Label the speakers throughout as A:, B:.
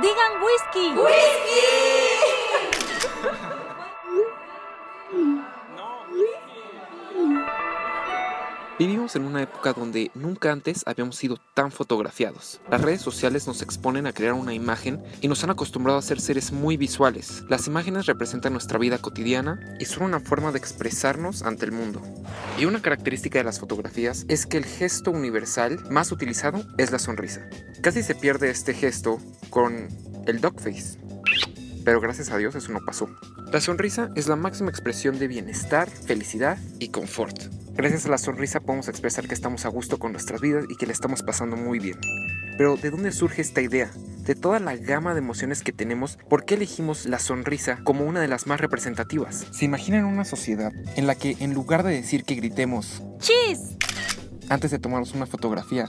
A: Digan whisky.
B: Vivimos en una época donde nunca antes habíamos sido tan fotografiados. Las redes sociales nos exponen a crear una imagen y nos han acostumbrado a ser seres muy visuales. Las imágenes representan nuestra vida cotidiana y son una forma de expresarnos ante el mundo. Y una característica de las fotografías es que el gesto universal más utilizado es la sonrisa. Casi se pierde este gesto con el dogface. Pero gracias a Dios eso no pasó. La sonrisa es la máxima expresión de bienestar, felicidad y confort. Gracias a la sonrisa podemos expresar que estamos a gusto con nuestras vidas y que le estamos pasando muy bien. Pero ¿de dónde surge esta idea? De toda la gama de emociones que tenemos, ¿por qué elegimos la sonrisa como una de las más representativas? ¿Se imaginan una sociedad en la que en lugar de decir que gritemos
A: ¡Chis!
B: antes de tomarnos una fotografía,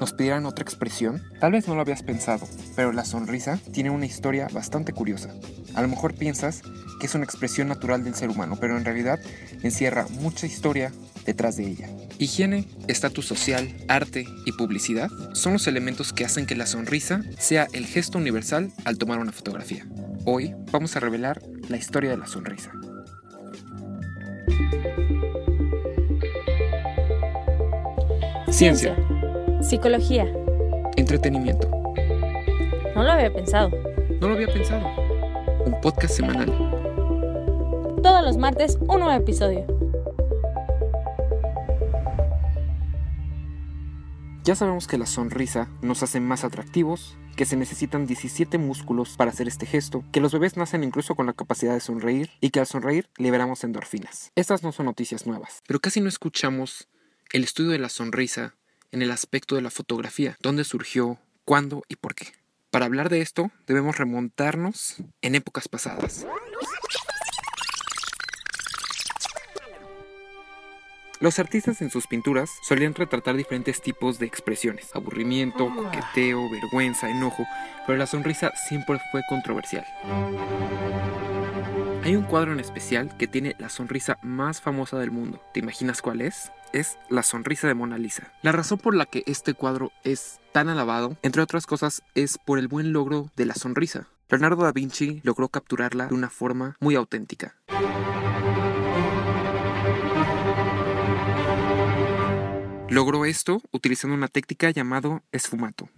B: nos pidieran otra expresión? Tal vez no lo habías pensado, pero la sonrisa tiene una historia bastante curiosa. A lo mejor piensas que es una expresión natural del ser humano, pero en realidad encierra mucha historia detrás de ella. Higiene, estatus social, arte y publicidad son los elementos que hacen que la sonrisa sea el gesto universal al tomar una fotografía. Hoy vamos a revelar la historia de la sonrisa. Ciencia,
A: Psicología.
B: entretenimiento.
A: No lo había pensado.
B: No lo había pensado. Un podcast semanal.
A: Todos los martes, un nuevo episodio.
B: Ya sabemos que la sonrisa nos hace más atractivos, que se necesitan 17 músculos para hacer este gesto, que los bebés nacen incluso con la capacidad de sonreír y que al sonreír liberamos endorfinas. Estas no son noticias nuevas, pero casi no escuchamos el estudio de la sonrisa en el aspecto de la fotografía, dónde surgió, cuándo y por qué. Para hablar de esto debemos remontarnos en épocas pasadas. Los artistas en sus pinturas solían retratar diferentes tipos de expresiones, aburrimiento, coqueteo, vergüenza, enojo, pero la sonrisa siempre fue controversial. Hay un cuadro en especial que tiene la sonrisa más famosa del mundo. ¿Te imaginas cuál es? Es la sonrisa de Mona Lisa. La razón por la que este cuadro es tan alabado, entre otras cosas, es por el buen logro de la sonrisa. Leonardo da Vinci logró capturarla de una forma muy auténtica. Logró esto utilizando una técnica llamado esfumato,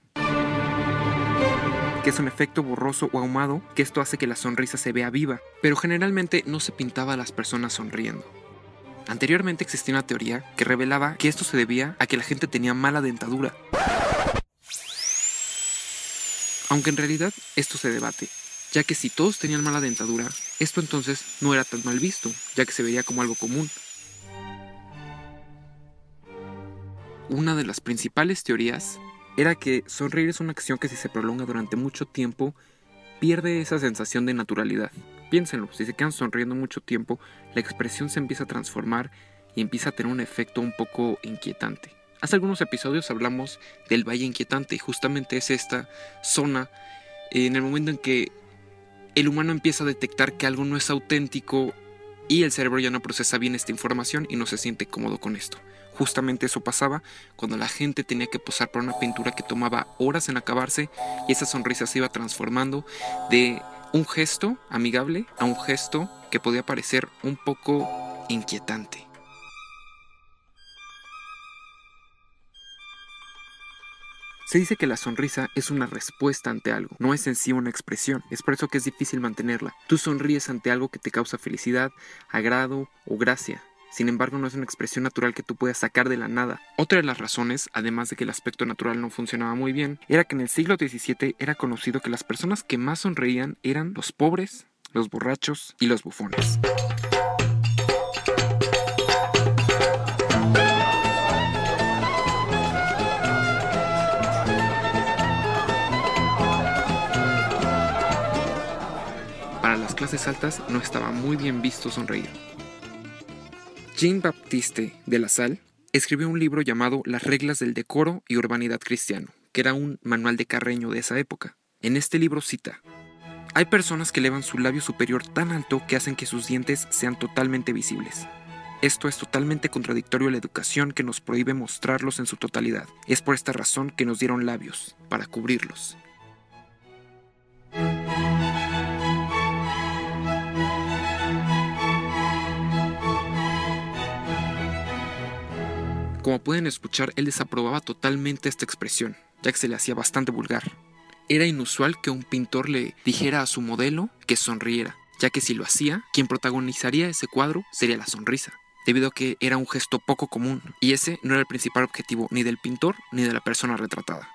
B: que es un efecto borroso o ahumado, que esto hace que la sonrisa se vea viva, pero generalmente no se pintaba a las personas sonriendo. Anteriormente existía una teoría que revelaba que esto se debía a que la gente tenía mala dentadura. Aunque en realidad esto se debate, ya que si todos tenían mala dentadura, esto entonces no era tan mal visto, ya que se veía como algo común. Una de las principales teorías era que sonreír es una acción que si se prolonga durante mucho tiempo pierde esa sensación de naturalidad. Piénsenlo, si se quedan sonriendo mucho tiempo, la expresión se empieza a transformar y empieza a tener un efecto un poco inquietante. Hace algunos episodios hablamos del valle inquietante y justamente es esta zona en el momento en que el humano empieza a detectar que algo no es auténtico y el cerebro ya no procesa bien esta información y no se siente cómodo con esto. Justamente eso pasaba cuando la gente tenía que posar para una pintura que tomaba horas en acabarse y esa sonrisa se iba transformando de un gesto amigable a un gesto que podía parecer un poco inquietante. Se dice que la sonrisa es una respuesta ante algo, no es en sí una expresión, es por eso que es difícil mantenerla. Tú sonríes ante algo que te causa felicidad, agrado o gracia, sin embargo, no es una expresión natural que tú puedas sacar de la nada. Otra de las razones, además de que el aspecto natural no funcionaba muy bien, era que en el siglo XVII era conocido que las personas que más sonreían eran los pobres, los borrachos y los bufones. Para las clases altas no estaba muy bien visto sonreír. Jean-Baptiste de la Salle escribió un libro llamado Las reglas del decoro y urbanidad cristiano, que era un manual de Carreño de esa época. En este libro cita, hay personas que elevan su labio superior tan alto que hacen que sus dientes sean totalmente visibles. Esto es totalmente contradictorio a la educación que nos prohíbe mostrarlos en su totalidad. Es por esta razón que nos dieron labios, para cubrirlos. Como pueden escuchar, él desaprobaba totalmente esta expresión, ya que se le hacía bastante vulgar. Era inusual que un pintor le dijera a su modelo que sonriera, ya que si lo hacía, quien protagonizaría ese cuadro sería la sonrisa, debido a que era un gesto poco común, y ese no era el principal objetivo ni del pintor ni de la persona retratada.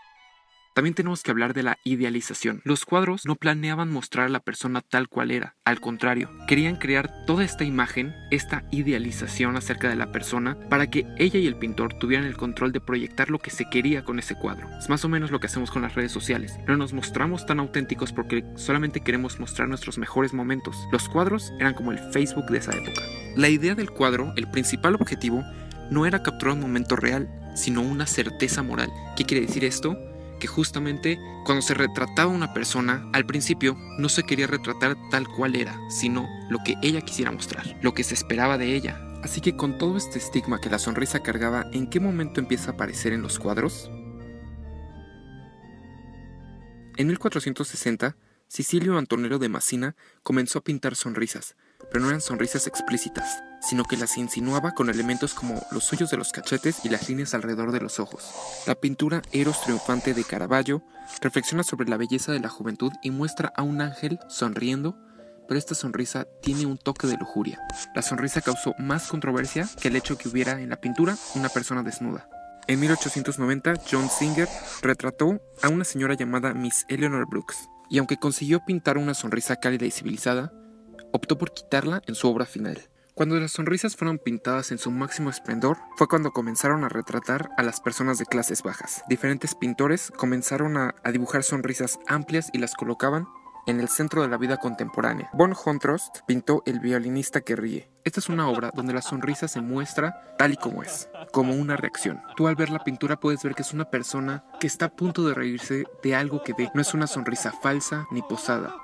B: También tenemos que hablar de la idealización. Los cuadros no planeaban mostrar a la persona tal cual era, al contrario, querían crear toda esta imagen, esta idealización acerca de la persona, para que ella y el pintor tuvieran el control de proyectar lo que se quería con ese cuadro. Es más o menos lo que hacemos con las redes sociales. No nos mostramos tan auténticos porque solamente queremos mostrar nuestros mejores momentos. Los cuadros eran como el Facebook de esa época. La idea del cuadro, el principal objetivo, no era capturar un momento real, sino una certeza moral. ¿Qué quiere decir esto? Justamente cuando se retrataba una persona, al principio no se quería retratar tal cual era, sino lo que ella quisiera mostrar, lo que se esperaba de ella. Así que con todo este estigma que la sonrisa cargaba, ¿en qué momento empieza a aparecer en los cuadros? En 1460, Sicilio Antonello de Massina comenzó a pintar sonrisas, pero no eran sonrisas explícitas, sino que las insinuaba con elementos como los hoyos de los cachetes y las líneas alrededor de los ojos. La pintura Eros triunfante de Caravaggio reflexiona sobre la belleza de la juventud y muestra a un ángel sonriendo, pero esta sonrisa tiene un toque de lujuria. La sonrisa causó más controversia que el hecho que hubiera en la pintura una persona desnuda. En 1890, John Singer retrató a una señora llamada Miss Eleanor Brooks, y aunque consiguió pintar una sonrisa cálida y civilizada, optó por quitarla en su obra final. Cuando las sonrisas fueron pintadas en su máximo esplendor, fue cuando comenzaron a retratar a las personas de clases bajas. Diferentes pintores comenzaron a, dibujar sonrisas amplias y las colocaban en el centro de la vida contemporánea. Von Hontrost pintó El violinista que ríe. Esta es una obra donde la sonrisa se muestra tal y como es, como una reacción. Tú al ver la pintura puedes ver que es una persona que está a punto de reírse de algo que ve. No es una sonrisa falsa ni posada.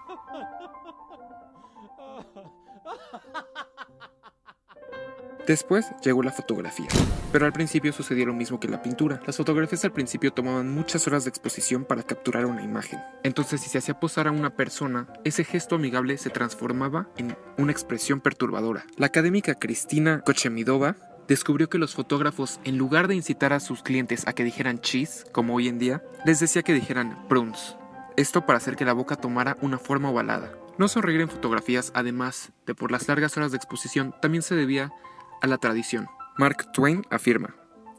B: Después llegó la fotografía, pero al principio sucedió lo mismo que la pintura. Las fotografías al principio tomaban muchas horas de exposición para capturar una imagen. Entonces si se hacía posar a una persona, ese gesto amigable se transformaba en una expresión perturbadora. La académica Cristina Kochemidova descubrió que los fotógrafos, en lugar de incitar a sus clientes a que dijeran cheese, como hoy en día, les decía que dijeran prunes. Esto para hacer que la boca tomara una forma ovalada. No sonreír en fotografías, además de por las largas horas de exposición, también se debía a la tradición. Mark Twain afirma,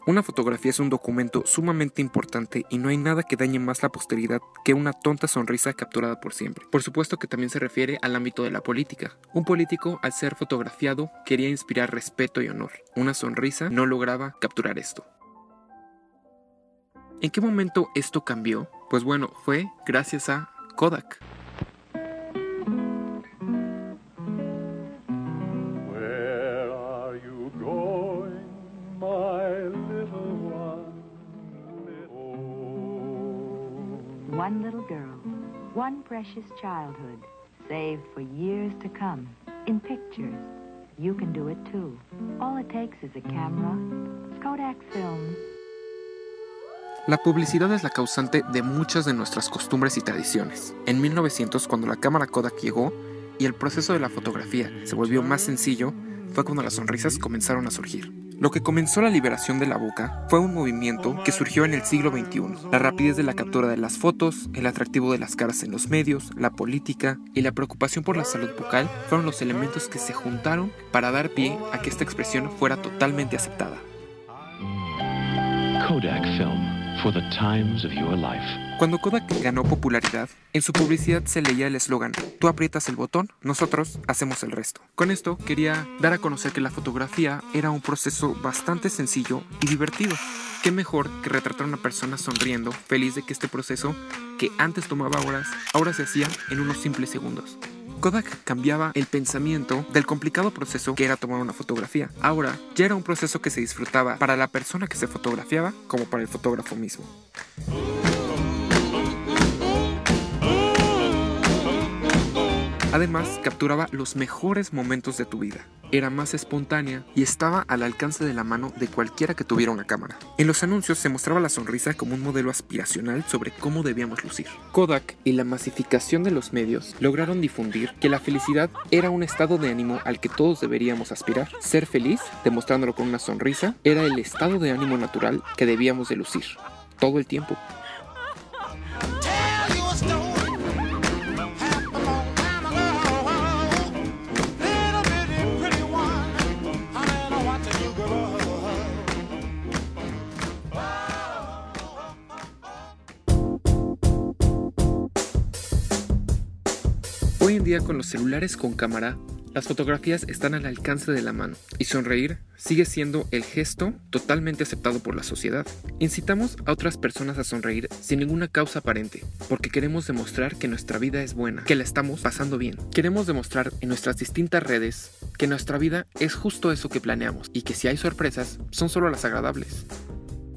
B: una fotografía es un documento sumamente importante y no hay nada que dañe más la posteridad que una tonta sonrisa capturada por siempre. Por supuesto que también se refiere al ámbito de la política. Un político, al ser fotografiado, quería inspirar respeto y honor. Una sonrisa no lograba capturar esto. ¿En qué momento esto cambió? Pues bueno, fue gracias a Kodak.
C: One little girl, one precious childhood, saved for years to come, in pictures. You can do it too. All it takes is a camera, Kodak film.
B: La publicidad es la causante de muchas de nuestras costumbres y tradiciones. En 1900, cuando la cámara Kodak llegó y el proceso de la fotografía se volvió más sencillo, fue cuando las sonrisas comenzaron a surgir. Lo que comenzó la liberación de la boca fue un movimiento que surgió en el siglo XXI. La rapidez de la captura de las fotos, el atractivo de las caras en los medios, la política y la preocupación por la salud bucal fueron los elementos que se juntaron para dar pie a que esta expresión fuera totalmente aceptada.
D: Kodak Film for the times of your life.
B: Cuando Kodak ganó popularidad, en su publicidad se leía el eslogan, tú aprietas el botón, nosotros hacemos el resto. Con esto quería dar a conocer que la fotografía era un proceso bastante sencillo y divertido. ¿Qué mejor que retratar a una persona sonriendo, feliz de que este proceso, que antes tomaba horas, ahora se hacía en unos simples segundos? Kodak cambiaba el pensamiento del complicado proceso que era tomar una fotografía. Ahora ya era un proceso que se disfrutaba para la persona que se fotografiaba como para el fotógrafo mismo. Además, capturaba los mejores momentos de tu vida. Era más espontánea y estaba al alcance de la mano de cualquiera que tuviera una cámara. En los anuncios se mostraba la sonrisa como un modelo aspiracional sobre cómo debíamos lucir. Kodak y la masificación de los medios lograron difundir que la felicidad era un estado de ánimo al que todos deberíamos aspirar. Ser feliz, demostrándolo con una sonrisa, era el estado de ánimo natural que debíamos de lucir todo el tiempo. Hoy en día con los celulares con cámara, las fotografías están al alcance de la mano y sonreír sigue siendo el gesto totalmente aceptado por la sociedad. Incitamos a otras personas a sonreír sin ninguna causa aparente, porque queremos demostrar que nuestra vida es buena, que la estamos pasando bien. Queremos demostrar en nuestras distintas redes que nuestra vida es justo eso que planeamos y que si hay sorpresas son solo las agradables.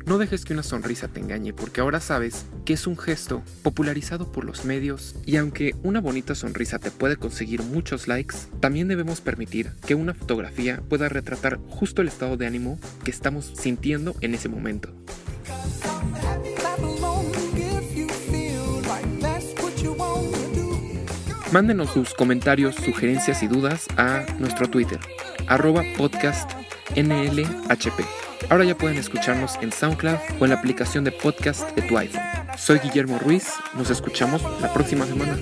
B: No dejes que una sonrisa te engañe porque ahora sabes que es un gesto popularizado por los medios y aunque una bonita sonrisa te puede conseguir muchos likes, también debemos permitir que una fotografía pueda retratar justo el estado de ánimo que estamos sintiendo en ese momento. Mándenos sus comentarios, sugerencias y dudas a nuestro Twitter, arroba podcast NLHP. Ahora ya pueden escucharnos en SoundCloud o en la aplicación de podcast de tu iPhone. Soy Guillermo Ruiz, nos escuchamos la próxima semana.